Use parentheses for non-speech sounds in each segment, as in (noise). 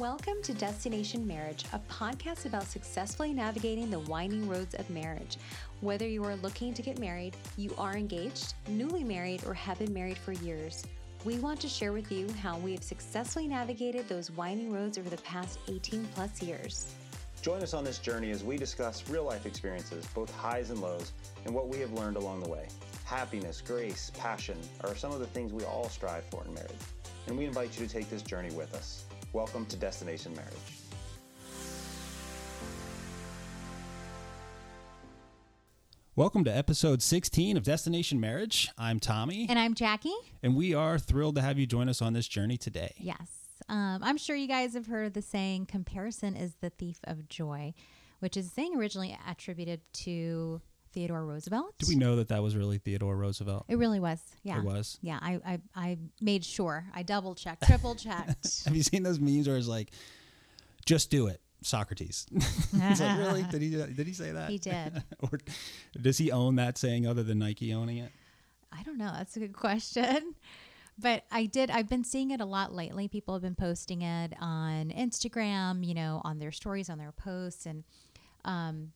Welcome to Destination Marriage, a podcast about successfully navigating the winding roads of marriage. Whether you are looking to get married, you are engaged, newly married, or have been married for years, we want to share with you how we have successfully navigated those winding roads over the past 18 plus years. Join us on this journey as we discuss real life experiences, both highs and lows, and what we have learned along the way. Happiness, grace, passion are some of the things we all strive for in marriage, and we invite you to take this journey with us. Welcome to Destination Marriage. Welcome to episode 16 of Destination Marriage. I'm Tommy, And I'm Jackie. and we are thrilled to have you join us on this journey today. Yes. Um, I'm sure you guys have heard the saying, comparison is the thief of joy, which is a saying originally attributed to Theodore Roosevelt. Do we know that that was really Theodore Roosevelt? It really was. Yeah. It was. Yeah. I, I, I made sure. I double checked, triple checked. (laughs) Have you seen those memes where it's like, just do it, Socrates? (laughs) it's like, really? Did he, did he say that? he did. (laughs) or does he own that saying other than Nike owning it? I don't know. That's a good question. But I did, I've been seeing it a lot lately. People have been posting it on Instagram, you know, on their stories, on their posts. And um,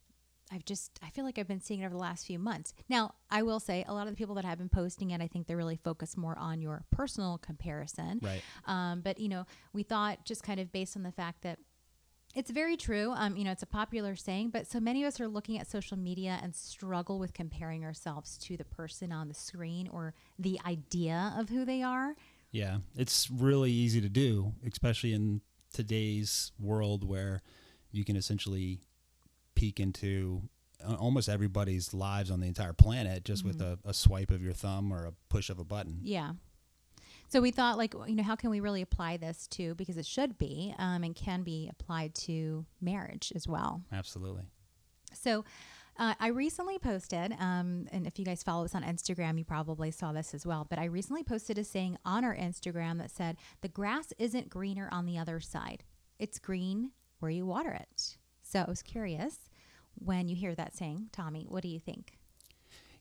I've just, I feel like I've been seeing it over the last few months. Now, I will say a lot of the people that have been posting it, I think they're really focused more on your personal comparison. Right. Um, but, you know, we thought just kind of based on the fact that it's very true. Um, you know, it's a popular saying, but so many of us are looking at social media and struggle with comparing ourselves to the person on the screen or the idea of who they are. Yeah, it's really easy to do, especially in today's world where you can essentially peek into uh, almost everybody's lives on the entire planet just with a, a swipe of your thumb or a push of a button. Yeah. So we thought, like, you know, how can we really apply this to, because it should be um, and can be applied to marriage as well. Absolutely. So uh, I recently posted, um, and if you guys follow us on Instagram, you probably saw this as well. But I recently posted a saying on our Instagram that said, The grass isn't greener on the other side, it's green where you water it. So I was curious when you hear that saying, Tommy, what do you think?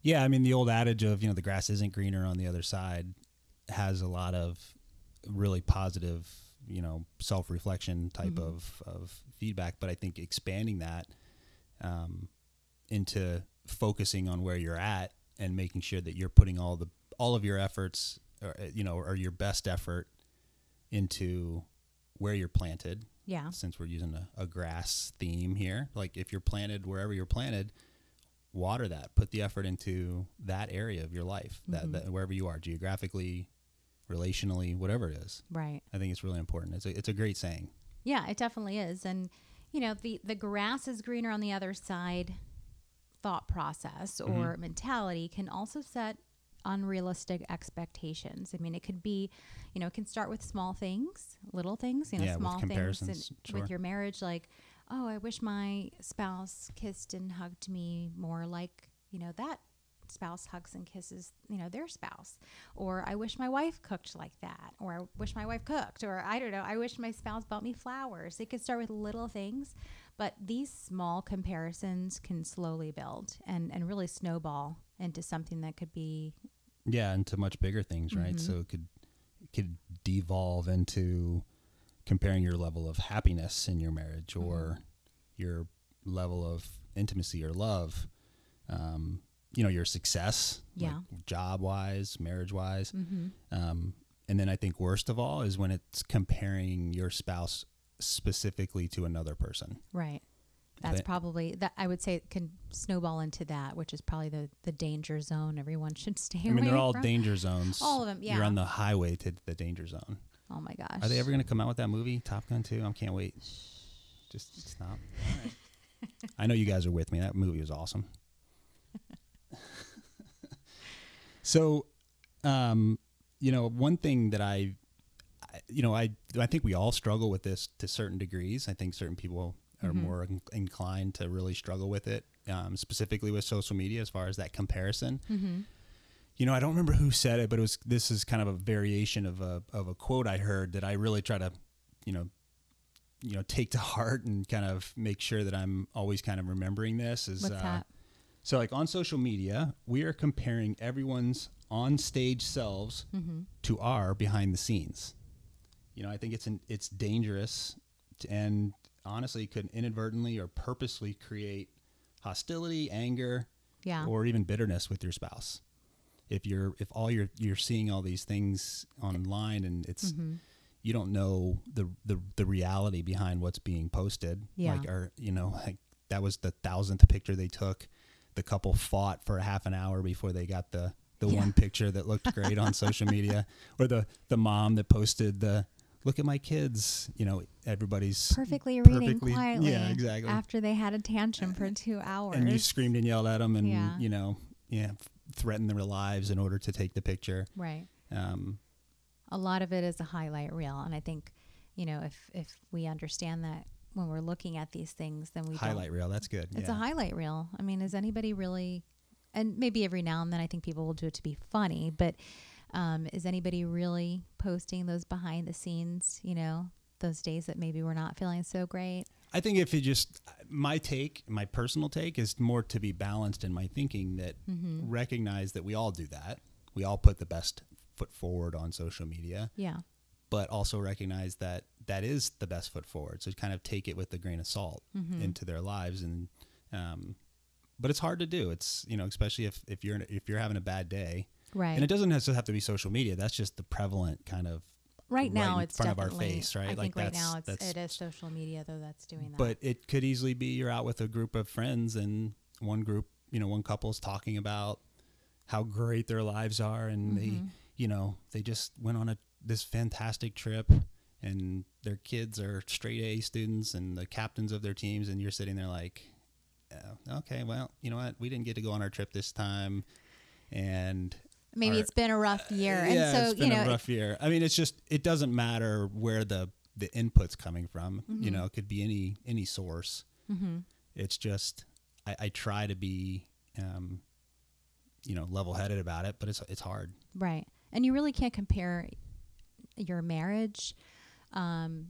Yeah, I mean the old adage of you know the grass isn't greener on the other side has a lot of really positive you know self reflection type of of feedback, but I think expanding that um, into focusing on where you're at and making sure that you're putting all the all of your efforts or you know or your best effort into where you're planted Yeah. since we're using a, a grass theme here like if you're planted wherever you're planted water that. Put the effort into that area of your life that, mm-hmm. that wherever you are geographically relationally whatever it is. Right. i think it's really important. It's a, it's a great saying. Yeah, it definitely is. And you know, the the grass is greener on the other side. Thought process mm-hmm. or mentality can also set unrealistic expectations. I mean, it could be, you know, it can start with small things, little things, you know, Yeah, small things and sure. with your marriage like, oh, I wish my spouse kissed and hugged me more like, you know, that spouse hugs and kisses, you know, their spouse. Or I wish my wife cooked like that. Or I wish my wife cooked. Or I don't know, I wish my spouse bought me flowers. It could start with little things, but these small comparisons can slowly build and, and really snowball into something that could be yeah into much bigger things right? So it could it could devolve into comparing your level of happiness in your marriage or your level of intimacy or love um, you know your success Yeah. job wise marriage wise um, and then i think worst of all is when it's comparing your spouse specifically to another person. Right. That's But- probably that I would say it can snowball into that, which is probably the, the danger zone everyone (laughs) should stay i mean they're all from. danger zones All of them. Yeah, you're on the highway to the danger zone Oh my gosh. Are they ever going to come out with that movie, Top Gun 2? I can't wait. Just stop. (laughs) I know you guys are with me. That movie was awesome. (laughs) so, um, you know, one thing that I, I- you know, I I think we all struggle with this to certain degrees. I think certain people are more in- inclined to really struggle with it, um, specifically with social media, as far as that comparison you know, I don't remember who said it, but it was this is kind of a variation of a of a quote I heard that I really try to, you know, you know, take to heart and kind of make sure that I'm always kind of remembering this is What's uh, that? so like on social media, we are comparing everyone's on stage selves Mm-hmm. to our behind the scenes. You know, I think it's an it's dangerous and honestly could inadvertently or purposely create hostility, anger, Yeah. or even bitterness with your spouse. If you're if all you're you're seeing all these things online and it's Mm-hmm. you don't know the, the the reality behind what's being posted. Yeah. Like or you know, like that was the thousandth picture they took. The couple fought for a half an hour before they got the the Yeah. one picture that looked great on (laughs) social media. Or the the mom that posted the look at my kids, you know, everybody's perfectly reading perfectly- quietly. Yeah, exactly. After they had a tantrum for two hours. (laughs) and you screamed and yelled at them and Yeah. you know, yeah, threatened their lives in order to take the picture. right. Um, a lot of it is a highlight reel and i think you know if if we understand that when we're looking at these things then we highlight reel, that's good. it's yeah. a highlight reel i mean is anybody really and maybe every now and then i think people will do it to be funny but um, is anybody really posting those behind the scenes you know those days that maybe we're not feeling so great I think if you just my take, my personal take is more to be balanced in my thinking that Mm-hmm. recognize that we all do that. We all put the best foot forward on social media, yeah but also recognize that that is the best foot forward. So kind of take it with a grain of salt Mm-hmm. into their lives and um but it's hard to do. It's, you know, especially if if you're if you're having a bad day. Right And it doesn't necessarily have to be social media. That's just the prevalent kind of right now in it's front of our face, right? i Like think right that's- now it's that's- it is social media though that's doing that but it could easily be you're out with a group of friends and one group you know one couple's talking about how great their lives are and they Mm-hmm. you know they just went on a this fantastic trip and their kids are straight A students and the captains of their teams and you're sitting there like oh, okay well you know what we didn't get to go on our trip this time and maybe it's been a rough year and yeah, so it's been you know a rough year. I mean, it's just it doesn't matter where the the input's coming from. You Mm-hmm. know, it could be any any source. hmm It's just I, I try to be, um, you know, level headed about it, but it's it's hard. Right. And you really can't compare your marriage um,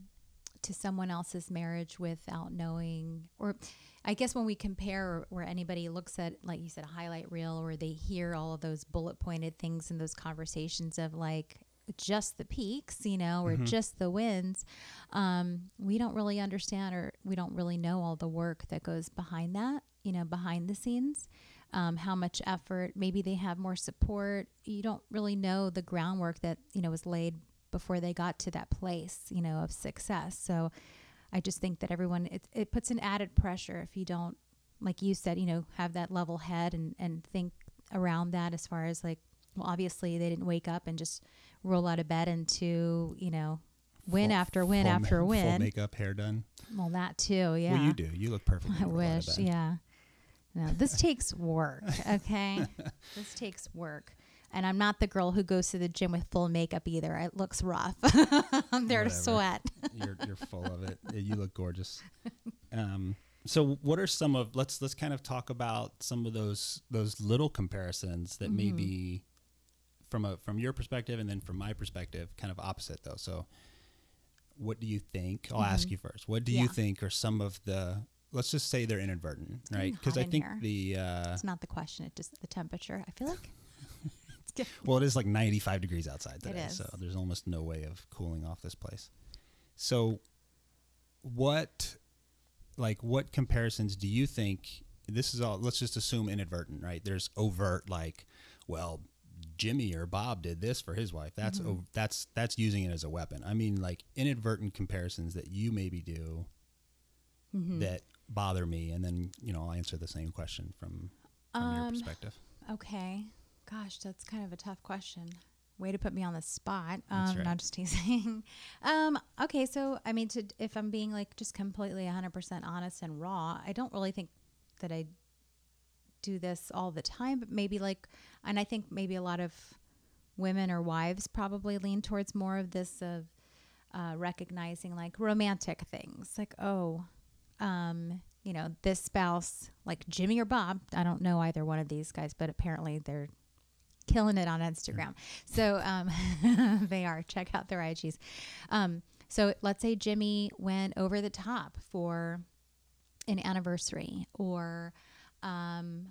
to someone else's marriage without knowing, or I guess when we compare where anybody looks at, like you said, a highlight reel, or they hear all of those bullet pointed things in those conversations of like, just the peaks, you know, or just the wins. Um, we don't really understand or we don't really know all the work that goes behind that, you know, behind the scenes um, how much effort. Maybe they have more support. You don't really know the groundwork that you know was laid before they got to that place, you know, of success. So I just think that everyone it, it puts an added pressure if you don't, like you said, you know, have that level head and and think around that as far as like, well, obviously they didn't wake up and just roll out of bed into you know. Win Full- after win after ma- Full win. makeup, hair done. well, that too, yeah. Well, you do. You look perfect. I when you roll out of wish, yeah. No, this takes work, (laughs) okay? this takes work. And I'm not the girl who goes to the gym with full makeup either. It looks rough. (laughs) I'm there to sweat. you're you're (laughs) full of it. You look gorgeous. Um, so what are some of let's let's kind of talk about some of those those little comparisons that Mm-hmm. be from a from your perspective and then from my perspective kind of opposite though. So what do you think? I'll ask you first. What do you Mm-hmm. Think are some of the let's just say they're inadvertent, right? Because I think here. the uh, It's not the question, it's just the temperature. I feel like (laughs) well, it is like 95 degrees outside today, is. so there's almost no way of cooling off this place. So, what, like, what comparisons do you think? This is all. Let's just assume inadvertent, right? There's overt, like, well, Jimmy or Bob did this for his wife. That's Mm-hmm. o- that's that's using it as a weapon. I mean, like inadvertent comparisons that you maybe do Mm-hmm. that bother me, and then you know I'll answer the same question from from your Um, perspective. Okay. Gosh, that's kind of a tough question. Way to put me on the spot. That's Um, right. Not just teasing. (laughs) um, okay, so I mean, to if I'm being like just completely 100% honest and raw, I don't really think that I do this all the time, but maybe like, and I think maybe a lot of women or wives probably lean towards more of this of uh, recognizing like romantic things, like oh, um, you know, this spouse, like Jimmy or Bob, I don't know either one of these guys, but apparently they're killing it on Instagram. So um, (laughs) they are. Check out their IGs. Um, so let's say Jimmy went over the top for an anniversary or um,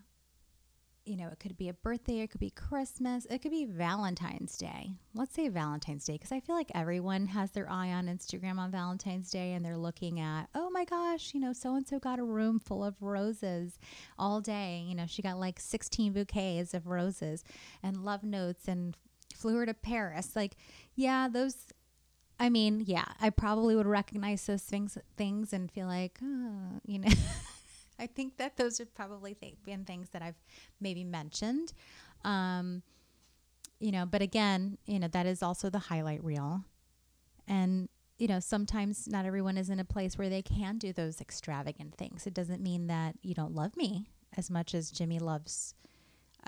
you know, it could be a birthday, it could be Christmas, it could be Valentine's Day. Let's say Valentine's Day, because I feel like everyone has their eye on Instagram on Valentine's Day and they're looking at, oh my gosh, you know, so and so got a room full of roses all day. You know, she got like 16 bouquets of roses and love notes and flew her to Paris. Like, yeah, those. I mean, yeah, I probably would recognize those things, things, and feel like, oh, you know. (laughs) I think that those have probably th- been things that I've maybe mentioned. Um, you know, but again, you know, that is also the highlight reel. And, you know, sometimes not everyone is in a place where they can do those extravagant things. It doesn't mean that you don't love me as much as Jimmy loves,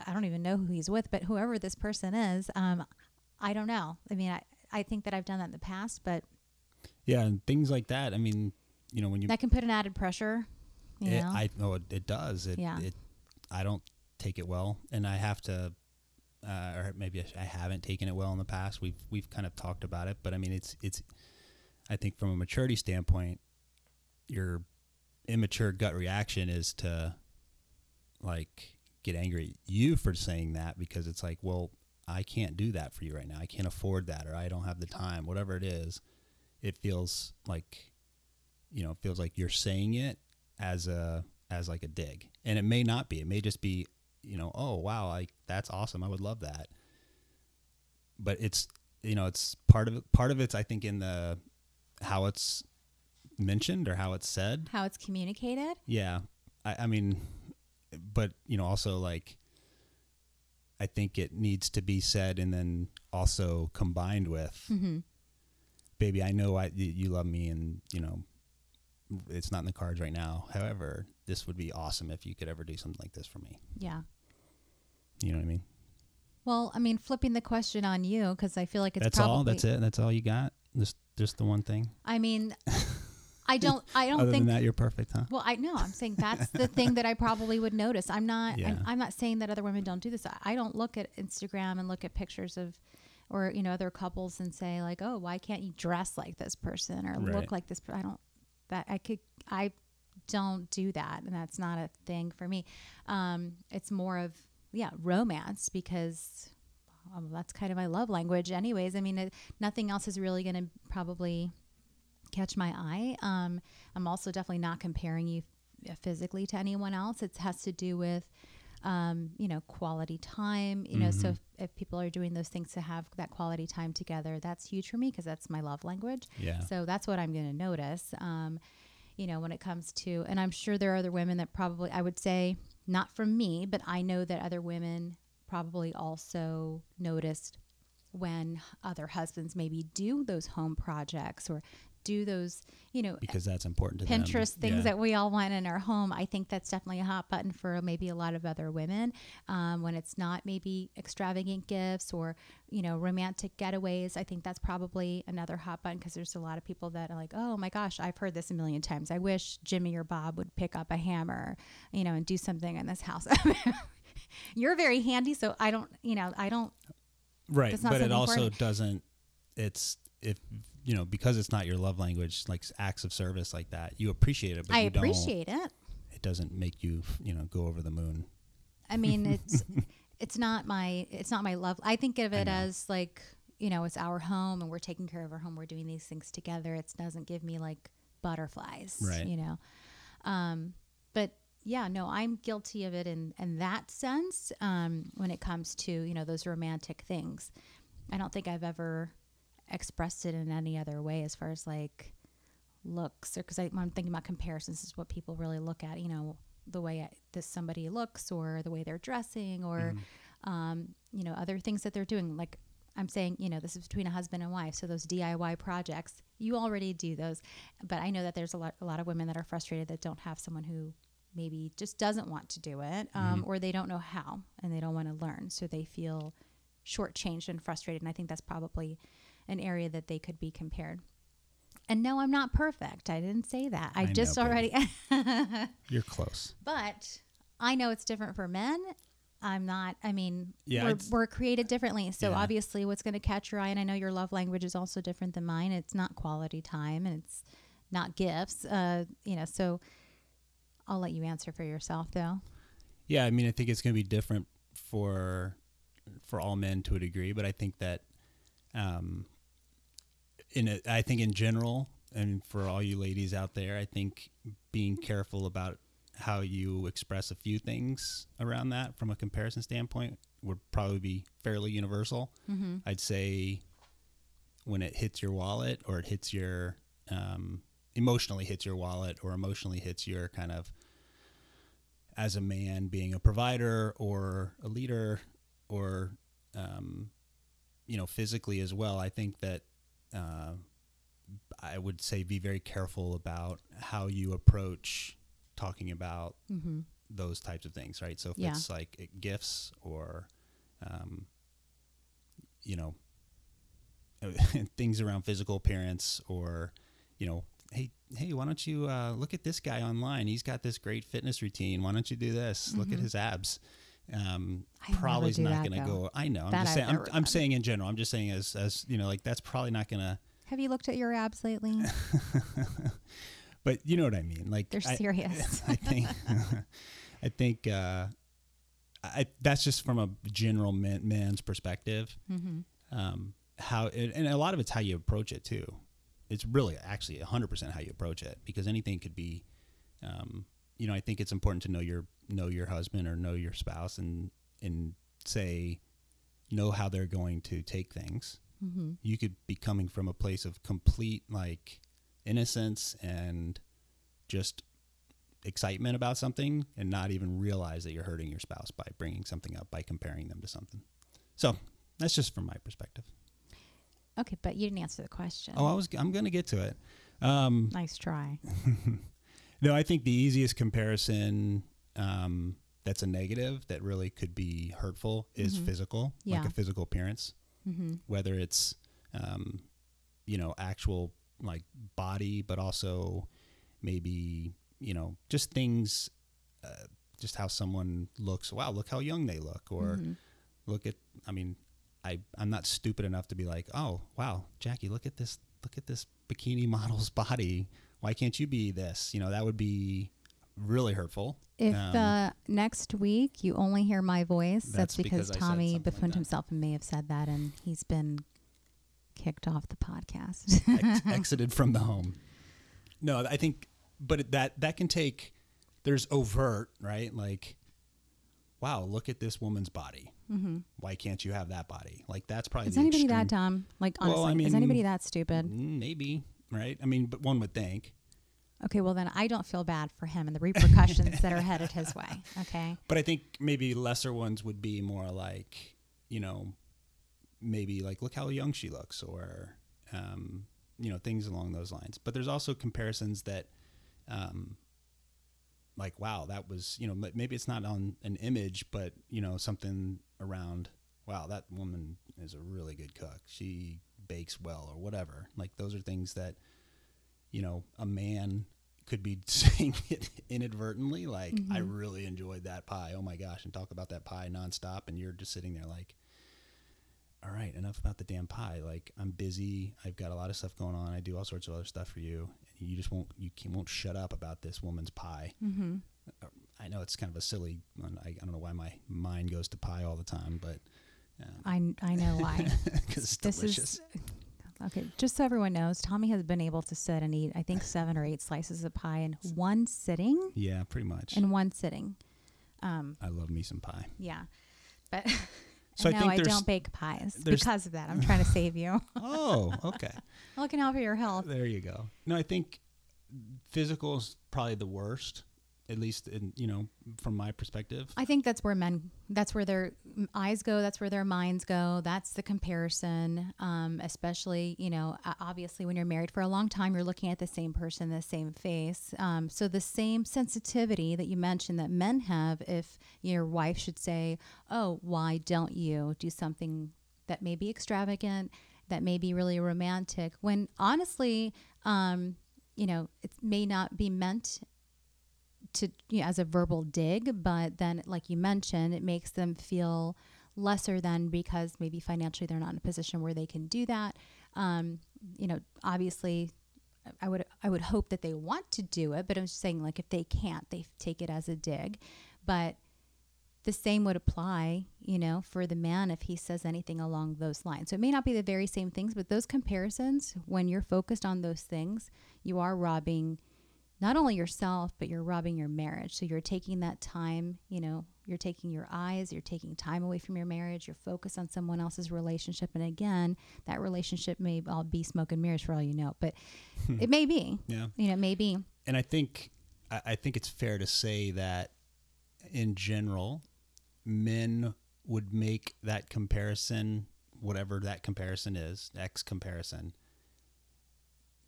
I don't even know who he's with, but whoever this person is, um, I don't know. I mean, I, I think that I've done that in the past, but Yeah, and things like that. I mean, you know, when you that can put an added pressure. You it, know? I know it, it does. It, Yeah. it, I don't take it well, and I have to, uh, or maybe I I haven't taken it well in the past. We've we've kind of talked about it, but I mean, it's it's. I think from a maturity standpoint, your immature gut reaction is to, like, get angry at you for saying that because it's like, well, I can't do that for you right now. I can't afford that, or I don't have the time. Whatever it is, it feels like, you know, it feels like you're saying it as a as like a dig. And it may not be. It may just be you know oh wow like that's awesome. I would love that. But it's you know it's part of it part of it's i think in the how it's mentioned or how it's said. How it's communicated. yeah. I, I mean but you know also like i think it needs to be said and then also combined with Mm-hmm. baby i know I, you love me and you know it's not in the cards right now however this would be awesome if you could ever do something like this for me Yeah. you know what i mean Well, I mean, flipping the question on you because I feel like it's that's probably. all that's it that's all you got just just the one thing I mean, (laughs) I don't. I don't other think. than that you're perfect huh well, I know. I'm saying that's the thing that I probably would notice. I'm not. Yeah. I'm, I'm not saying that other women don't do this. I, don't look at Instagram and look at pictures of, or you know, other couples and say like, oh, why can't you dress like this person or Right. look like this? per- I don't. That I could. I don't do that, and that's not a thing for me. Um, it's more of yeah, romance because um, that's kind of my love language, anyways. I mean, it, nothing else is really going to probably catch my eye. Um, I'm also definitely not comparing you physically to anyone else. It has to do with, um, you know, quality time. You know, so if, if people are doing those things to have that quality time together, that's huge for me because that's my love language. yeah So that's what I'm going to notice. Um, you know, when it comes to, and I'm sure there are other women that probably, I would say, not from me, but I know that other women probably also noticed when other husbands maybe do those home projects or do those, you know, because that's important to them. Pinterest things Yeah. that we all want in our home. I think that's definitely a hot button for maybe a lot of other women. Um, when it's not maybe extravagant gifts or you know romantic getaways, I think that's probably another hot button because there's a lot of people that are like, oh my gosh, I've heard this a million times. I wish Jimmy or Bob would pick up a hammer, you know, and do something in this house. (laughs) You're very handy, so I don't, you know, I don't. right but it also doesn't it's if you know because it's not your love language like acts of service like that you appreciate it but I you don't appreciate it. it doesn't make you you know go over the moon I mean, (laughs) it's it's not my it's not my love. I think of it as like you know, it's our home and we're taking care of our home. We're doing these things together. It doesn't give me like butterflies, Right. You know, um, but yeah, no, I'm guilty of it in in that sense. Um, when it comes to you know those romantic things, I don't think I've ever expressed it in any other way as far as like looks or because I'm thinking about comparisons is what people really look at you know the way I, this somebody looks or the way they're dressing or um, you know other things that they're doing. Like i'm saying you know this is between a husband and wife so those diy projects you already do those. But i know that there's a lot, a lot of women that are frustrated that don't have someone who maybe just doesn't want to do it um, or they don't know how and they don't want to learn. So they feel shortchanged and frustrated and i think that's probably an area that they could be compared and no i'm not perfect i didn't say that i, I just baby. already (laughs) you're close but I know it's different for men. I'm not. I mean, Yeah, we're, we're created differently. So Yeah. obviously, what's going to catch your eye, and I know your love language is also different than mine. It's not quality time, and it's not gifts. Uh, you know, so I'll let you answer for yourself, though. Yeah, I mean, I think it's going to be different for for all men to a degree, but I think that um, in a, I think in general, and for all you ladies out there, I think being careful about how you express a few things around that from a comparison standpoint would probably be fairly universal. Mm-hmm. I'd say when it hits your wallet or it hits your um, emotionally hits your wallet or emotionally hits your kind of as a man being a provider or a leader or um, you know physically as well i think that uh, i would say be very careful about how you approach talking about Mm-hmm. those types of things right so if Yeah. it's like gifts or um, you know (laughs) things around physical appearance or you know hey hey why don't you uh, look at this guy online he's got this great fitness routine why don't you do this look at Mhm. his abs um, I probably is not going to go i know i'm That just I've saying I'm, I'm saying in general i'm just saying as as you know like that's probably not going (laughs) to Have you looked at your abs lately? (laughs) but you know what i mean like They're (laughs) serious. I think I think uh, I, that's just from a general man, man's perspective. mm-hmm. Um, how and and a lot of it's how you approach it too. It's really actually hundred percent how you approach it because anything could be. Um, you know, I think it's important to know your know your husband or know your spouse and and say know how they're going to take things. Mm-hmm. You could be coming from a place of complete like innocence and just excitement about something and not even realize that you're hurting your spouse by bringing something up by comparing them to something. So that's just from my perspective. Okay, but you didn't answer the question. Oh, I was I'm going to get to it. Um, nice try. (laughs) no, I think the easiest comparison um, that's a negative that really could be hurtful is Mhm. physical, like a physical appearance. Mm-hmm. whether it's um, you know actual like body but also maybe you know just things uh, just how someone looks wow look how young they look or Mhm. look at i mean i i'm not stupid enough to be like oh wow jackie look at this look at this bikini (laughs) model's body why can't you be this you know that would be really hurtful If Um, uh, next week you only hear my voice, that's, That's because, because Tommy something like himself and may have said that, and he's been kicked off the podcast. ex- (laughs) exited from the home. No, I think, but that that can take. There's overt, right? Like, wow, look at this woman's body. mm-hmm. Why can't you have that body? Like, that's probably Is the anybody that extreme- dumb? Like Well, I mean, is anybody that stupid? Maybe, right? I mean, but one would think. Okay, well then I don't feel bad for him and the repercussions that are headed his way. (laughs) Okay. But I think maybe lesser ones would be more like, you know, maybe like look how young she looks, or um, you know, things along those lines. But there's also comparisons that, um, like wow, that was you know maybe it's not on an image, but you know something around wow, that woman is a really good cook. She bakes well, or whatever. Like those are things that you know a man could be (laughs) saying it inadvertently like i Mhm. really enjoyed that pie. Oh my gosh and talk about that pie nonstop and you're just sitting there like all right enough about the damn pie. Like i'm busy. I've got a lot of stuff going on. I do all sorts of other stuff for you. And you just won't you can, won't shut up about this woman's pie. Mm-hmm. i know it's kind of a silly one. I, I don't know why my mind goes to pie all the time but um, I I know why. (laughs) because it's this delicious. is okay. Just so everyone knows, Tommy has been able to sit and eat I think (laughs) seven or eight slices of pie in one sitting. yeah pretty much In one sitting. Um, i love me some pie yeah, but (laughs) So I no, I don't bake pies because of that. I'm trying to save you. (laughs) oh okay looking out for your health. There you go. No, I think physical is probably the worst, at least in you know from my perspective. I think that's where men, that's where their eyes go, that's where their minds go. That's the comparison. Um, especially, you know, obviously when you're married for a long time, you're looking at the same person, the same face. Um, so the same sensitivity that you mentioned that men have, if your wife should say, "Oh, why don't you do something that may be extravagant, that may be really romantic?" When honestly, um, you know, it may not be meant to you know, as a verbal dig, but then like you mentioned, it makes them feel lesser than because maybe financially they're not in a position where they can do that. Um, you know, obviously, I would I would hope that they want to do it, but I'm just saying like if they can't, they take it as a dig. But the same would apply, you know, for the man if he says anything along those lines. So it may not be the very same things, but those comparisons, when you're focused on those things, you are robbing not only yourself, but you're robbing your marriage. So you're taking that time, you know, you're taking your eyes, you're taking time away from your marriage, you're focused on someone else's relationship. And again, that relationship may all be smoke and mirrors for all you know, but hmm. it may be. Yeah. You know, it may be. And I think I I think it's fair to say that in general, men would make that comparison, whatever that comparison is, X comparison,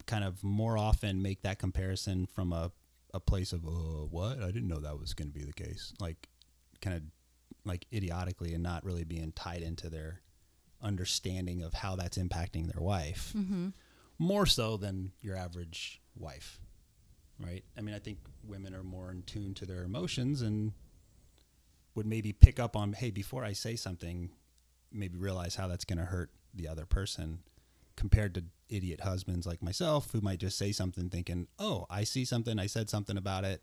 kind of more often make that comparison from a, a place of, uh, what? I didn't know that was going to be the case. Like, kind of like idiotically and not really being tied into their understanding of how that's impacting their wife. Mm-hmm. More so than your average wife, right? I mean, I think women are more in tune to their emotions and would maybe pick up on, hey, before I say something, maybe realize how that's going to hurt the other person compared to idiot husbands like myself who might just say something thinking, oh, I see something, I said something about it.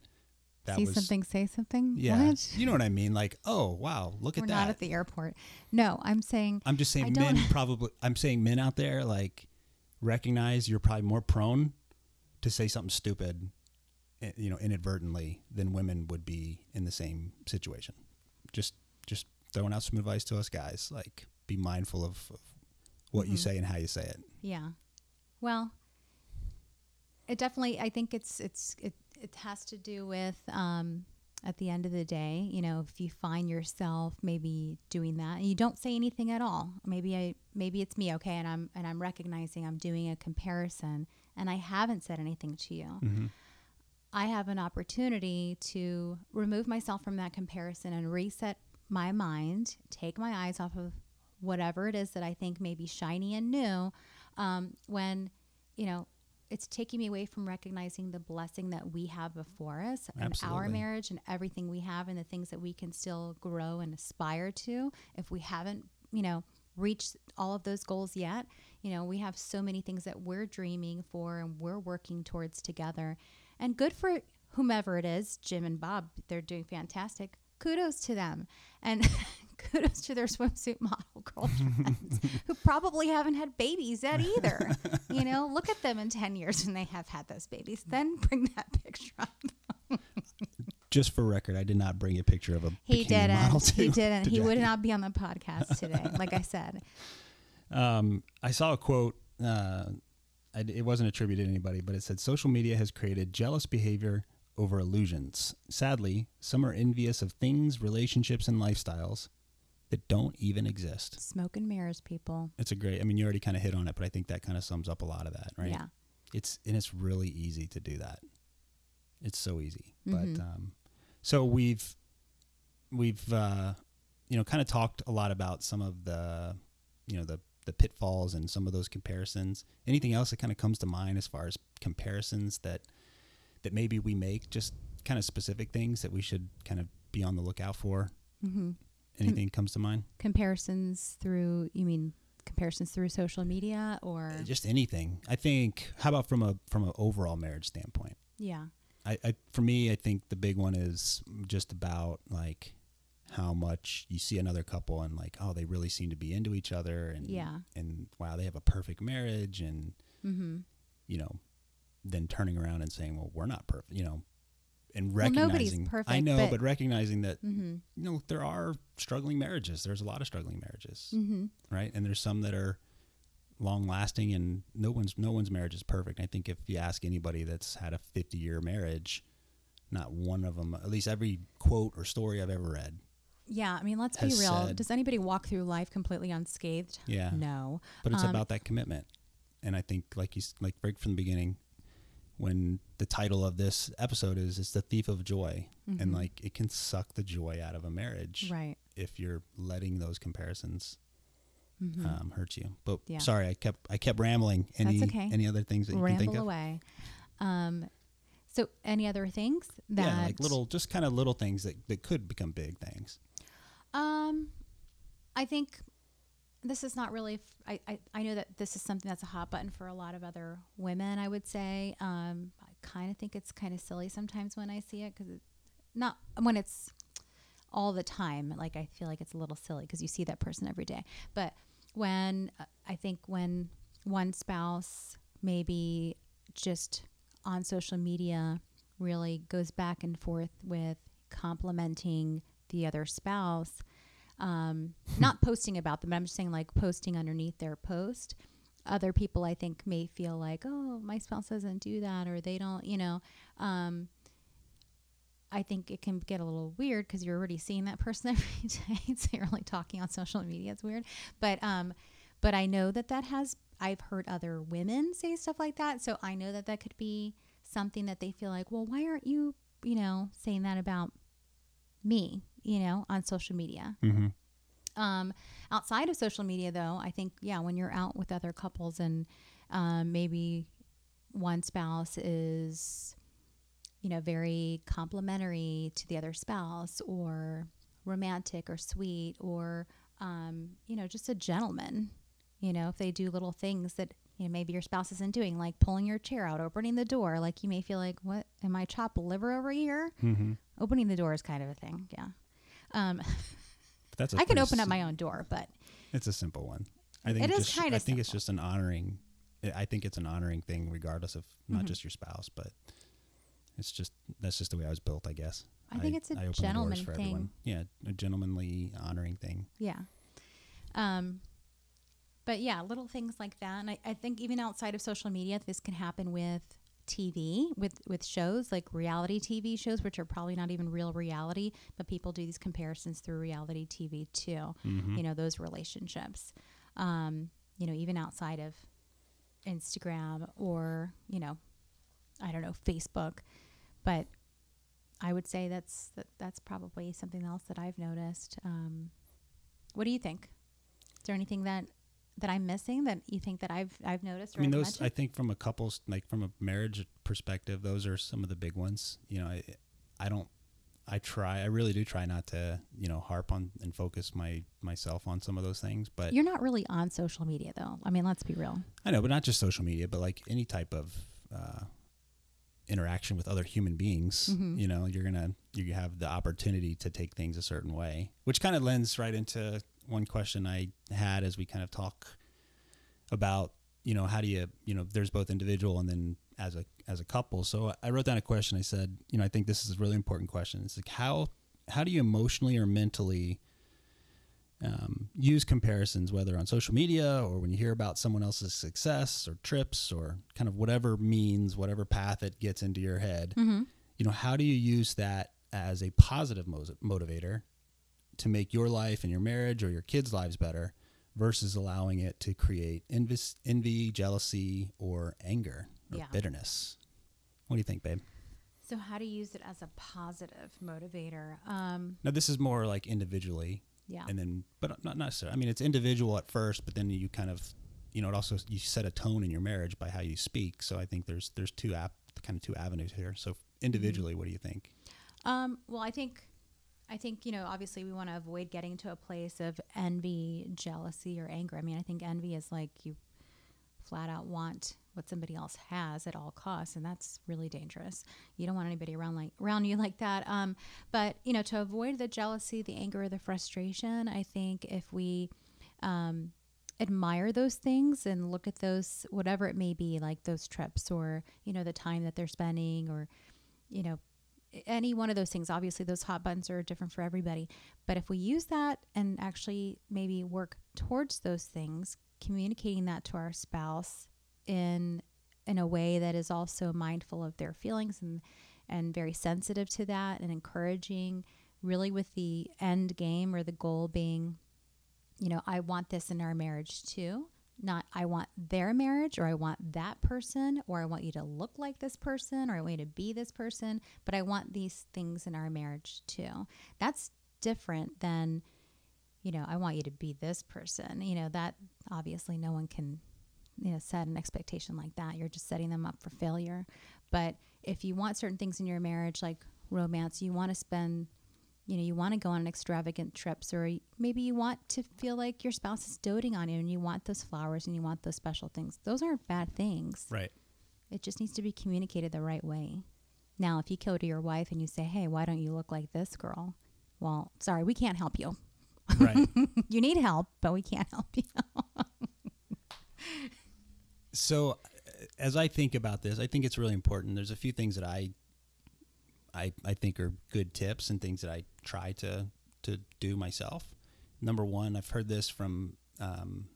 That See was, something, say something. yeah. What? You know what I mean? Like, oh, wow, look We're at not that. at the airport. No, I'm saying I'm just I saying don't- men (laughs) probably I'm saying men out there like recognize you're probably more prone to say something stupid eh, you know inadvertently than women would be in the same situation. Just just throwing out some advice to us guys like be mindful of, of what you Mhm. say and how you say it. Yeah. Well, it definitely. I think it's it's it it has to do with um, at the end of the day, you know, if you find yourself maybe doing that and you don't say anything at all, maybe I maybe it's me, okay, and I'm and I'm recognizing I'm doing a comparison and I haven't said anything to you. Mm-hmm. I have an opportunity to remove myself from that comparison and reset my mind, take my eyes off of whatever it is that I think may be shiny and new. Um, when, you know, it's taking me away from recognizing the blessing that we have before us and our marriage and everything we have and the things that we can still grow and aspire to if we haven't, you know, reached all of those goals yet. You know, we have so many things that we're dreaming for and we're working towards together. And good for whomever it is, Jim and Bob, they're doing fantastic. Kudos to them. And (laughs) kudos to their swimsuit model girlfriends who probably haven't had babies yet either. you know, look at them in 10 years when they have had those babies. Then bring that picture up. Just for record, I did not bring a picture of a He didn't. (laughs) to, He didn't. He would not be on the podcast today, like I said. Um, I saw a quote. Uh, it wasn't attributed to anybody, but it said social media has created jealous behavior over illusions. Sadly, some are envious of things, relationships, and lifestyles that don't even exist. Smoke and mirrors, people. It's a great. I mean, you already kind of hit on it, but I think that kind of sums up a lot of that, right? Yeah. It's and it's really easy to do that. It's so easy. Mhm. But um, so we've we've uh, you know kind of talked a lot about some of the you know the the pitfalls and some of those comparisons. Anything else that kind of comes to mind as far as comparisons that that maybe we make, just kind of specific things that we should kind of be on the lookout for. Mm-hmm. Anything comes to mind? Comparisons through, you mean comparisons through social media or? Uh, Just anything. I think. How about from a from an overall marriage standpoint? yeah. I, I for me, I think the big one is just about like how much you see another couple and like, oh, they really seem to be into each other, and Yeah. and wow, they have a perfect marriage, and Mm-hmm. you know, then turning around and saying, well, we're not perfect, you know, and Well, nobody's recognizing, I know, but- but, recognizing that Mm-hmm. you know there are struggling marriages. There's a lot of struggling marriages, Mm-hmm. right? And there's some that are long lasting and no one's no one's marriage is perfect. I think if you ask anybody that's had a 50 year marriage, not one of them, at least every quote or story I've ever read. Yeah. I mean, let's be real. said- Does anybody walk through life completely unscathed? Yeah. No. But it's Um, about that commitment. And I think like you like right from the beginning when the title of this episode is it's the thief of joy Mhm. and like it can suck the joy out of a marriage Right. if you're letting those comparisons Mm-hmm. um, hurt you. But Yeah. sorry, I kept I kept rambling. Any okay. any other things that you can Ramble think of? away. Um, so, any other things that yeah, like little, just kind of little things that, that could become big things. Um, I think this is not really. I I know that this is something that's a hot button for a lot of other women. I would say. Um, I kind of think it's kind of silly sometimes when I see it because it, not when it's all the time. Like I feel like it's a little silly because you see that person every day. But when uh, I think when one spouse maybe just on social media really goes back and forth with complimenting the other spouse, um, (laughs) not posting about them, but I'm just saying like posting underneath their post. Other people, I think, may feel like, oh, my spouse doesn't do that, or they don't, you know. Um, I think it can get a little weird because you're already seeing that person (laughs) every day. so you're only talking on social media. It's weird, but um, but I know that that has. I've heard other women say stuff like that, so I know that that could be something that they feel like, well, why aren't you, you know, saying that about me, you know, on social media? Mm-hmm. Um, outside of social media, though, I think, yeah, when you're out with other couples and um, maybe one spouse is, you know, very complimentary to the other spouse or romantic or sweet or, um, you know, just a gentleman, you know, if they do little things that, you know, maybe your spouse isn't doing, like pulling your chair out, opening the door, like you may feel like, what, am I chopped liver over here? Mm-hmm. Opening the door is kind of a thing. Yeah. Um, that's (laughs) I can open up my own door, but It's a simple one. I think It is just, kinda I think it's just an honoring. I- I think it's an honoring thing, regardless of not Mhm. just your spouse, but it's just that's just the way I was built, I guess. I think it's a gentleman thing. everyone. Yeah, a gentlemanly honoring thing. Yeah. Um, but yeah, little things like that. And I, I think even outside of social media, this can happen with TV, with, with shows like reality TV shows, which are probably not even real reality, but people do these comparisons through reality TV too. Mm-hmm. You know, those relationships. Um, you know, even outside of Instagram or, you know, I don't know, Facebook. But I would say that's that, that's probably something else that I've noticed. Um, what do you think? Is there anything that that I'm missing that you think that I've I've noticed? Or I mean, those. I think from a couple's like from a marriage perspective, those are some of the big ones. You know, I, I don't. I try. I really do try not to, you know, harp on and focus my myself on some of those things. But You're not really on social media though. I mean, let's be real. I know, but not just social media, but like any type of uh, interaction with other human beings. Mhm. You know, you're gonna you have the opportunity to take things a certain way, which kind of lends right into one question I had as we kind of talk about, you know, how do you, you know, there's both individual and then as a as a couple. So I wrote down a question. I said, you know, I think this is a really important question. It's like how how do you emotionally or mentally um, use comparisons, whether on social media or when you hear about someone else's success or trips or kind of whatever means, whatever path it gets into your head. Mm-hmm. You know, how do you use that as a positive mo- motivator to make your life and your marriage or your kids' lives better versus allowing it to create envy, envy jealousy, or anger or Yeah. bitterness? What do you think, babe? So how do you use it as a positive motivator? Um, Now, this is more like individually yeah. and then but not necessarily i mean it's individual at first but then you kind of you know it also you set a tone in your marriage by how you speak so i think there's there's two app kind of two avenues here so individually what do you think Um, well, I think, I think you know, obviously, we want to avoid getting to a place of envy, jealousy, or anger. I mean, I think envy is like you flat out want what somebody else has at all costs, and that's really dangerous. You don't want anybody around like around you (laughs) like that. Um, but you know, to avoid the jealousy, the anger, the frustration, I think if we um, admire those things and look at those, whatever it may be, like those trips or you know the time that they're spending, or you know any one of those things. Obviously those hot buttons are different for everybody. But if we use that and actually maybe work towards those things communicating that to our spouse in in a way that is also mindful of their feelings and and very sensitive to that and encouraging really with the end game or the goal being you know I want this in our marriage too not I want their marriage or I want that person or I want you to look like this person or I want you to be this person, but I want these things in our marriage too. That's different than, you know, I want you to be this person. You know, that obviously no one can, you know, set an expectation like that. You're just setting them up for failure. But if you want certain things in your marriage, like romance, you want to spend you know, you want to go on extravagant trips, or maybe you want to feel like your spouse is doting on you and you want those flowers and you want those special things. Those aren't bad things. right It just needs to be communicated the right way. Now, if you go to your wife and you say, hey, why don't you look like this girl? well, sorry, we can't help you. Right. (laughs) you need help, but we can't help you. so as I think about this, I think it's really important. There's a few things that I I I think are good tips and things that I try to to do myself. Number one, I've heard this from um,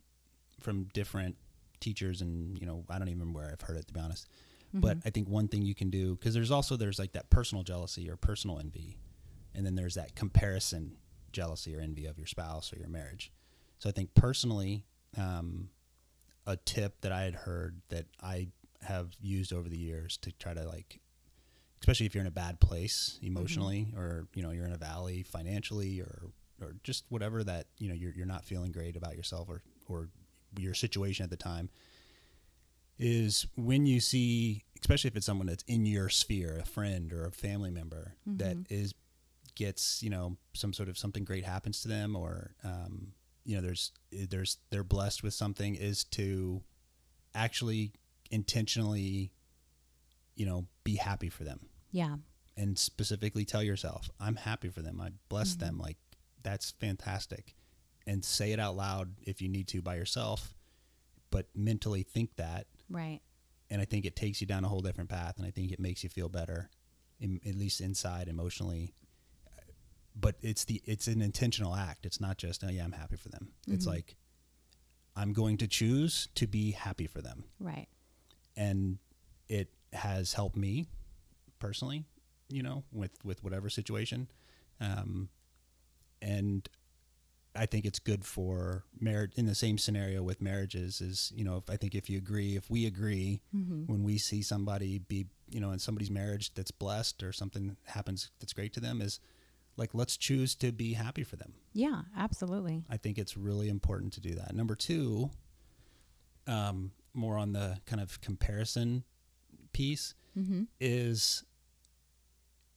from different teachers, and you know I don't even remember where I've heard it to be honest. But I think one thing you can do because there's also there's like that personal jealousy or personal envy, and then there's that comparison jealousy or envy of your spouse or your marriage. So I think personally, um, a tip that I had heard that I have used over the years to try to like, especially if you're in a bad place emotionally, or you know you're in a valley financially, or or just whatever that you know you're you're not feeling great about yourself or or your situation at the time, is when you see, especially if it's someone that's in your sphere, a friend or a family member that is gets you know some sort of something great happens to them or um, you know there's there's they're blessed with something is to actually intentionally you know be happy for them yeah. and specifically tell yourself i'm happy for them i bless mm-hmm. them like that's fantastic and say it out loud if you need to by yourself but mentally think that Right. and I think it takes you down a whole different path, and I think it makes you feel better, in, at least inside emotionally. But it's the it's an intentional act. It's not just oh yeah I'm happy for them. It's mm-hmm. like I'm going to choose to be happy for them, Right. and it has helped me personally, you know, with with whatever situation, um, and I think it's good for marriage in the same scenario with marriages is, you know, if I think if you agree, if we agree when we see somebody be, you know, in somebody's marriage that's blessed or something happens that's great to them is like, let's choose to be happy for them. Yeah, absolutely. I think it's really important to do that. Number two, um, more on the kind of comparison piece mm-hmm. is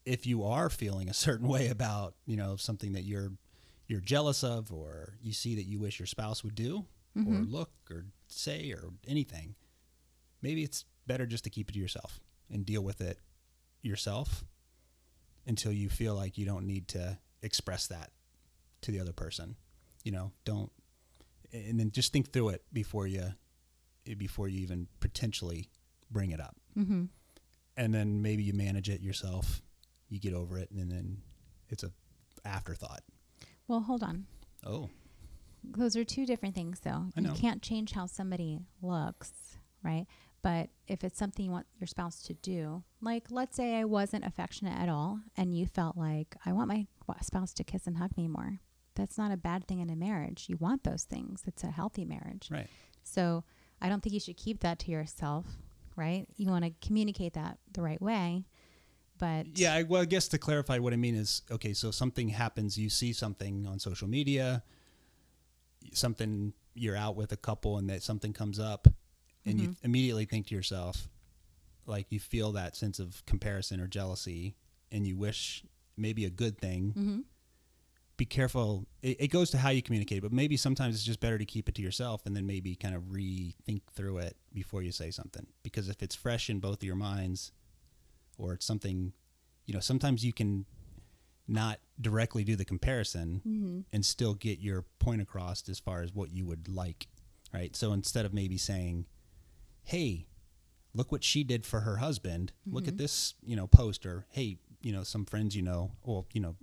if you are feeling a certain way about, you know, something that you're you're jealous of or you see that you wish your spouse would do or mm-hmm. look or say or anything, maybe it's better just to keep it to yourself and deal with it yourself until you feel like you don't need to express that to the other person. You know, don't and then just think through it before you before you even potentially bring it up. Mm-hmm. And then maybe you manage it yourself. You get over it and then it's a afterthought. Well, hold on. Oh, Those are two different things, though. I You can't change how somebody looks, right? But if it's something you want your spouse to do, like let's say I wasn't affectionate at all and you felt like I want my spouse to kiss and hug me more, that's not a bad thing in a marriage. You want those things, it's a healthy marriage. right. So I don't think you should keep that to yourself, right? You want to communicate that the right way. But Yeah, I, well, I guess to clarify what I mean is okay, so something happens, you see something on social media, something you're out with a couple and that something comes up and you mm-hmm. immediately think to yourself like you feel that sense of comparison or jealousy and you wish maybe a good thing. Mm-hmm. Be careful. It, it goes to how you communicate, but maybe sometimes it's just better to keep it to yourself and then maybe kind of rethink through it before you say something. Because if it's fresh in both of your minds, or it's something you know sometimes you can not directly do the comparison mm-hmm. and still get your point across as far as what you would like right? So instead of maybe saying hey look what she did for her husband. Look at mm-hmm. this you know post or hey you know some friends you know. Well you know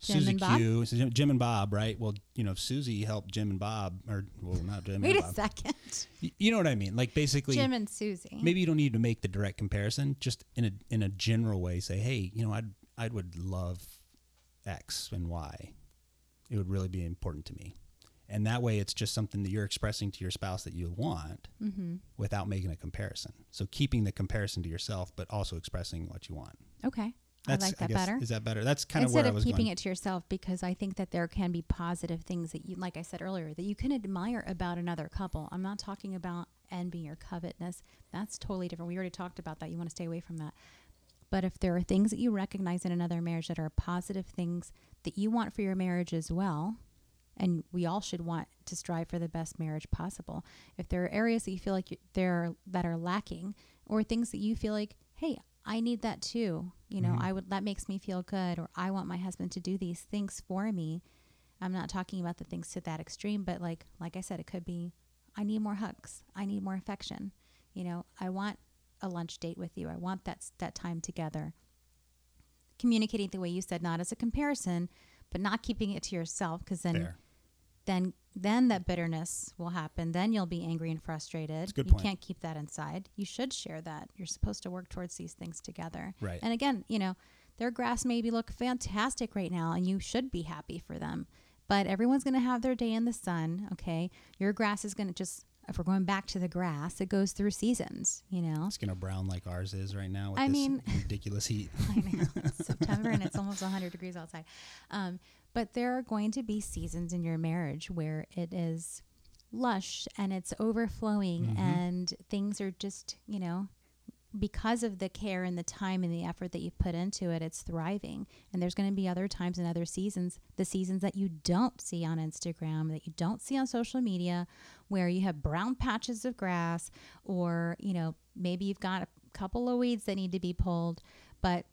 Jim Susie Bob? Q, Jim and Bob, right? Well, you know, if Susie helped Jim and Bob, or well, not Jim wait and a second. You know what I mean? Like basically, Jim and Susie. maybe you don't need to make the direct comparison just in a in a general way say hey you know i'd i would love x and y it would really be important to me and that way it's just something that you're expressing to your spouse that you want Mm-hmm. without making a comparison so keeping the comparison to yourself but also expressing what you want Okay. That's I like that guess- better. is that better that's kind of Instead where i of was keeping going it to yourself, because I think that there can be positive things that you, like I said earlier, that you can admire about another couple. I'm not talking about envy or covetousness. That's totally different. We already talked about that. You want to stay away from that. But if there are things that you recognize in another marriage that are positive things that you want for your marriage as well, and we all should want to strive for the best marriage possible. If there are areas that you feel like you, there are, that are lacking, or things that you feel like, hey, I need that too. You know, Mhm. I would that makes me feel good or I want my husband to do these things for me. I'm not talking about the things to that extreme, but like like I said, it could be I need more hugs. I need more affection. You know, I want a lunch date with you. I want that that time together. Communicating the way you said, not as a comparison, but not keeping it to yourself because then Fair. Then then that bitterness will happen. Then you'll be angry and frustrated. you point. can't keep that inside. You should share that. You're supposed to work towards these things together. Right. And again, you know, their grass maybe look fantastic right now and you should be happy for them. But everyone's going to have their day in the sun, okay? Your grass is going to just if we're going back to the grass, it goes through seasons, you know. It's gonna brown like ours is right now. With I this mean- (laughs) ridiculous heat. I know (laughs) it's September and it's almost 100 degrees outside. Um, but there are going to be seasons in your marriage where it is lush and it's overflowing Mhm. and things are just, you know, because of the care and the time and the effort that you put into it, it's thriving. And there's going to be other times and other seasons, the seasons that you don't see on Instagram, that you don't see on social media, where you have brown patches of grass, or, you know, maybe you've got a couple of weeds that need to be pulled. But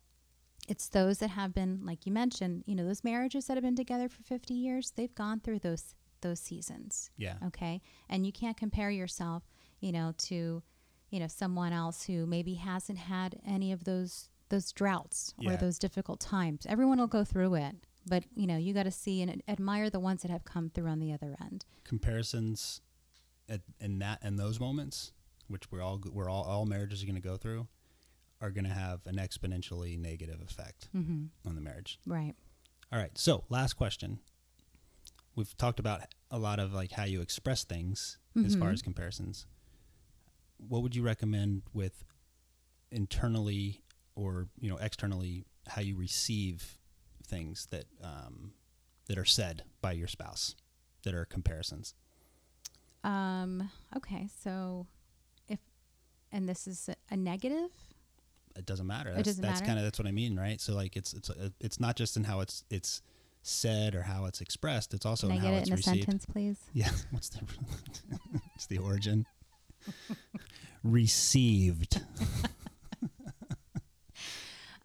it's those that have been, like you mentioned, you know, those marriages that have been together for 50 years, they've gone through those those seasons. Yeah. okay? And you can't compare yourself you know to you know someone else who maybe hasn't had any of those those droughts or those difficult times. Everyone will go through it but you know you got to see and admire the ones that have come through on the other end. Comparisons, at in that in those moments, which we're all we're all all marriages are gonna go through, are gonna have an exponentially negative effect mm-hmm. on the marriage. right All right. So last question. We've talked about a lot of like how you express things as far as comparisons. What would you recommend with internally or you know externally how you receive things that um, that are said by your spouse that are comparisons? um okay so if and this is a negative It doesn't matter. That's, doesn't that's kind of that's what I mean, right? So like it's it's it's not just in how it's it's said or how it's expressed. It's also can i get how it it's in a received. sentence please (laughs) Yeah. What's the (laughs) It's the origin. (laughs) Received.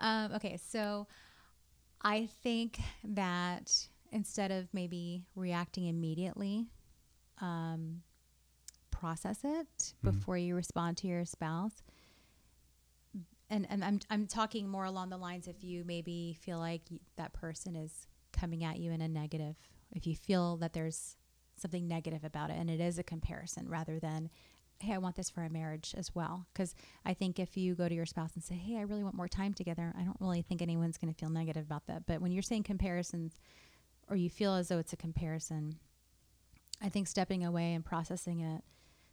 Um, okay, so I think that instead of maybe reacting immediately, um, process it before you respond to your spouse. And, and I'm, I'm talking more along the lines if you maybe feel like that person is coming at you in a negative, if you feel that there's something negative about it and it is a comparison rather than, hey, I want this for a marriage as well. Because I think if you go to your spouse and say, hey, I really want more time together, I don't really think anyone's going to feel negative about that. But when you're saying comparisons or you feel as though it's a comparison, I think stepping away and processing it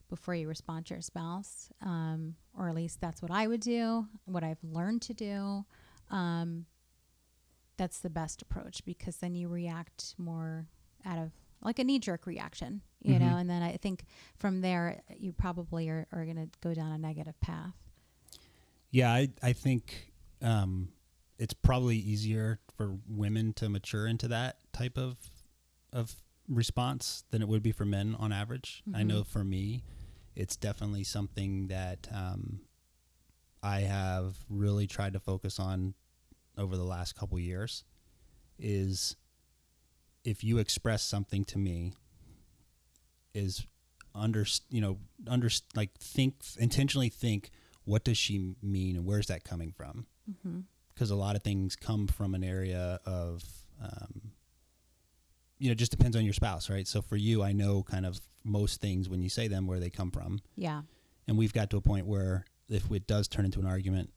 before you respond to your spouse, um, or at least that's what I would do, what I've learned to do. Um, that's the best approach because then you react more out of like a knee jerk reaction, you Mhm. know, and then I think from there you probably are, are going to go down a negative path. Yeah, I I think um, it's probably easier for women to mature into that type of of response than it would be for men on average. I Mhm. know for me, it's definitely something that um, I have really tried to focus on over the last couple years. Is if you express something to me, is under you know under like think intentionally think what does she mean and where's that coming from Mm-hmm. because a lot of things come from an area of um, you know just depends on your spouse right so for you i know kind of most things when you say them where they come from Yeah. and we've got to a point where if it does turn into an argument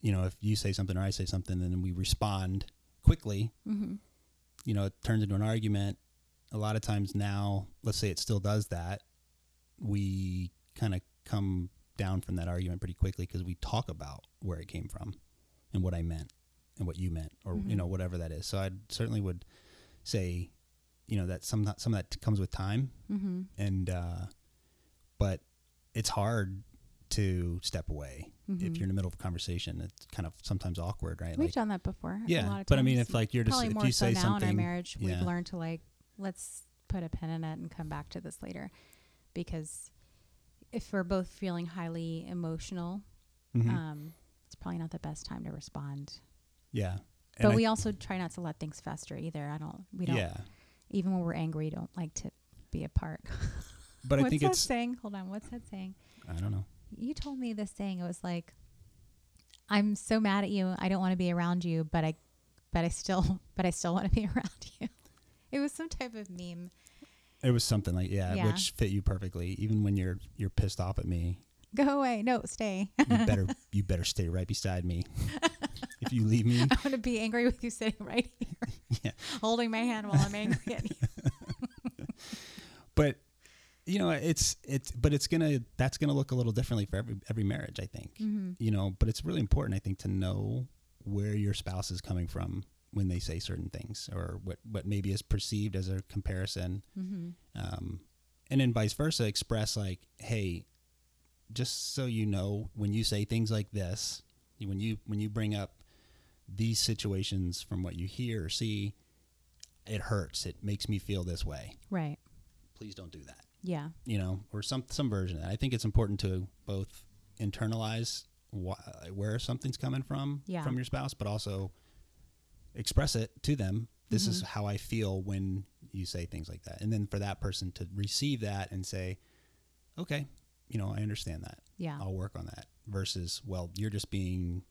you know if you say something or i say something and then we respond quickly Mm-hmm. you know, it turns into an argument. A lot of times now, let's say it still does that, we kind of come down from that argument pretty quickly because we talk about where it came from and what I meant and what you meant or, you Mhm. know, whatever that is. So I certainly would say, you know, that some, some of that comes with time Mm-hmm. and, uh, but it's hard to step away Mm-hmm. if you're in the middle of a conversation. It's kind of sometimes awkward, right? We've done that before. a lot yeah, but I mean, if like you're just if you so say now something, in our marriage, yeah. we've learned to like let's put a pin in it and come back to this later, because if we're both feeling highly emotional, Mhm. um, it's probably not the best time to respond. Yeah. And but I- we also try not to let things fester either. I don't. We don't. Yeah. Even when we're angry, don't like to be apart. (laughs) But I what's think that it's saying? Hold on. What's that saying? I don't know. You told me this saying. It was like, "I'm so mad at you. I don't want to be around you, but I, but I still, (laughs) but I still want to be (laughs) around you." It was some type of meme. It was something like yeah, Yeah. which fit you perfectly. Even when you're you're pissed off at me, Go away. No, stay. you better you better stay right beside me. (laughs) if you leave me, I'm going to be angry with you sitting right here, (laughs) Yeah. holding my hand while I'm angry at you. (laughs) but you know it's it's but it's gonna that's gonna look a little differently for every every marriage i think Mm-hmm. you know but it's really important i think to know where your spouse is coming from when they say certain things or what what maybe is perceived as a comparison Mm-hmm. um, and then vice versa express like hey just so you know when you say things like this when you when you bring up these situations from what you hear or see it hurts it makes me feel this way Right. please don't do that Yeah. you know, or some some version of that. I think it's important to both internalize wh- where something's coming from Yeah. from your spouse, but also express it to them. This is Mm-hmm. how I feel when you say things like that, and then for that person to receive that and say, "Okay, you know, I understand that. Yeah. I'll work on that." Versus, "Well, you're just being,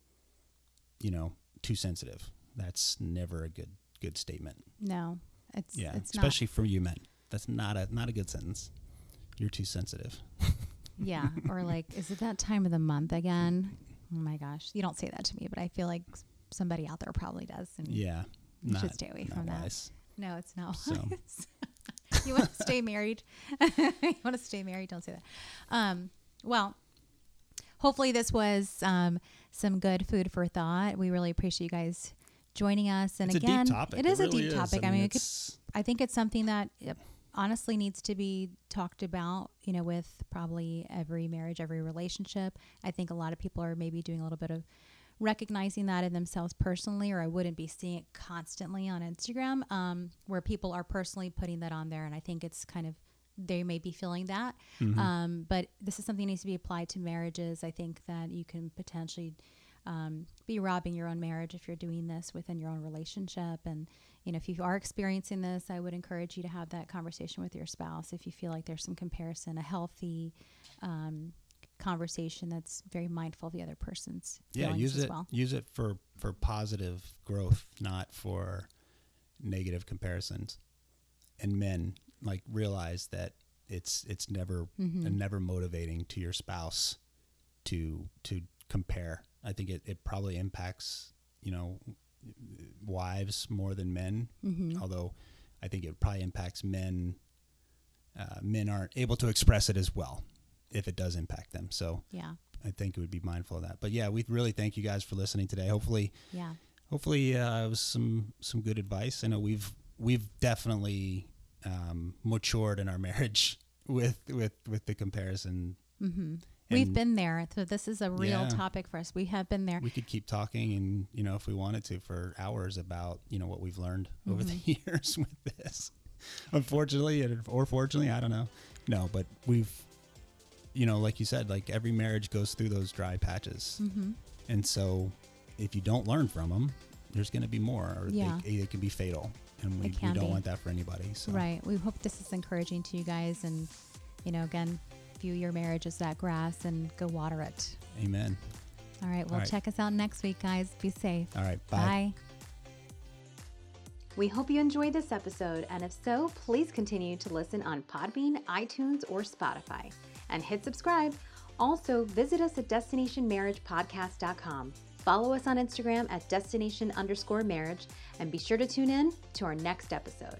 you know, too sensitive." That's never a good good statement. No. It's Yeah, It's especially for you men. That's not a not a good sentence. You're too sensitive. (laughs) Yeah. Or like, is it that time of the month again? Oh my gosh. You don't say that to me, but I feel like somebody out there probably does. And Yeah, You should stay away not from that. wise. No, it's not So- (laughs) you want to stay married? (laughs) you want to stay married? Don't say that. Um, well, hopefully this was um, some good food for thought. We really appreciate you guys joining us. And it's again, a deep topic. it is really a deep topic. I mean, it could, I think it's something that honestly needs to be talked about. You know, with probably every marriage, every relationship. I think a lot of people are maybe doing a little bit of recognizing that in themselves personally, or I wouldn't be seeing it constantly on Instagram, um, where people are personally putting that on there. And I think it's kind of they may be feeling that, Mm-hmm. um, but this is something that needs to be applied to marriages. I think that you can potentially um, be robbing your own marriage if you're doing this within your own relationship. And you know, if you are experiencing this, I would encourage you to have that conversation with your spouse. If you feel like there's some comparison, a healthy um, conversation that's very mindful of the other person's yeah, use as it well. use it for for positive growth, not for negative comparisons. And men like realize that it's it's never Mm-hmm. never motivating to your spouse to to compare. I think it, it probably impacts you know wives more than men. Mm-hmm. Although I think it probably impacts men. Uh, men aren't able to express it as well if it does impact them. So Yeah, I think it would be mindful of that. But yeah, we really thank you guys for listening today. Hopefully, yeah, hopefully uh, it was some some good advice. I know we've we've definitely um, matured in our marriage (laughs) with with with the comparison. mm-hmm. We've been there. So this is a real Yeah. topic for us. We have been there. We could keep talking, and you know, if we wanted to, for hours about you know what we've learned over the Mm-hmm. (laughs) years with this. Unfortunately, or fortunately, I don't know. No, but we've, you know, like you said, like every marriage goes through those dry patches. Mm-hmm. And so, if you don't learn from them, there's going to be more, or Yeah. they, they can be fatal. And we, It we can don't be. want that for anybody. So, Right. We hope this is encouraging to you guys. And, you know, again, view your marriage as that grass and go water it. amen. All right. Well, All right. check us out next week, guys. Be safe. All right. Bye. Bye. We hope you enjoyed this episode, and if so, please continue to listen on Podbean, iTunes, or Spotify. And hit subscribe. Also, visit us at destinationmarriagepodcast.com. Follow us on Instagram at destination underscore marriage, and be sure to tune in to our next episode.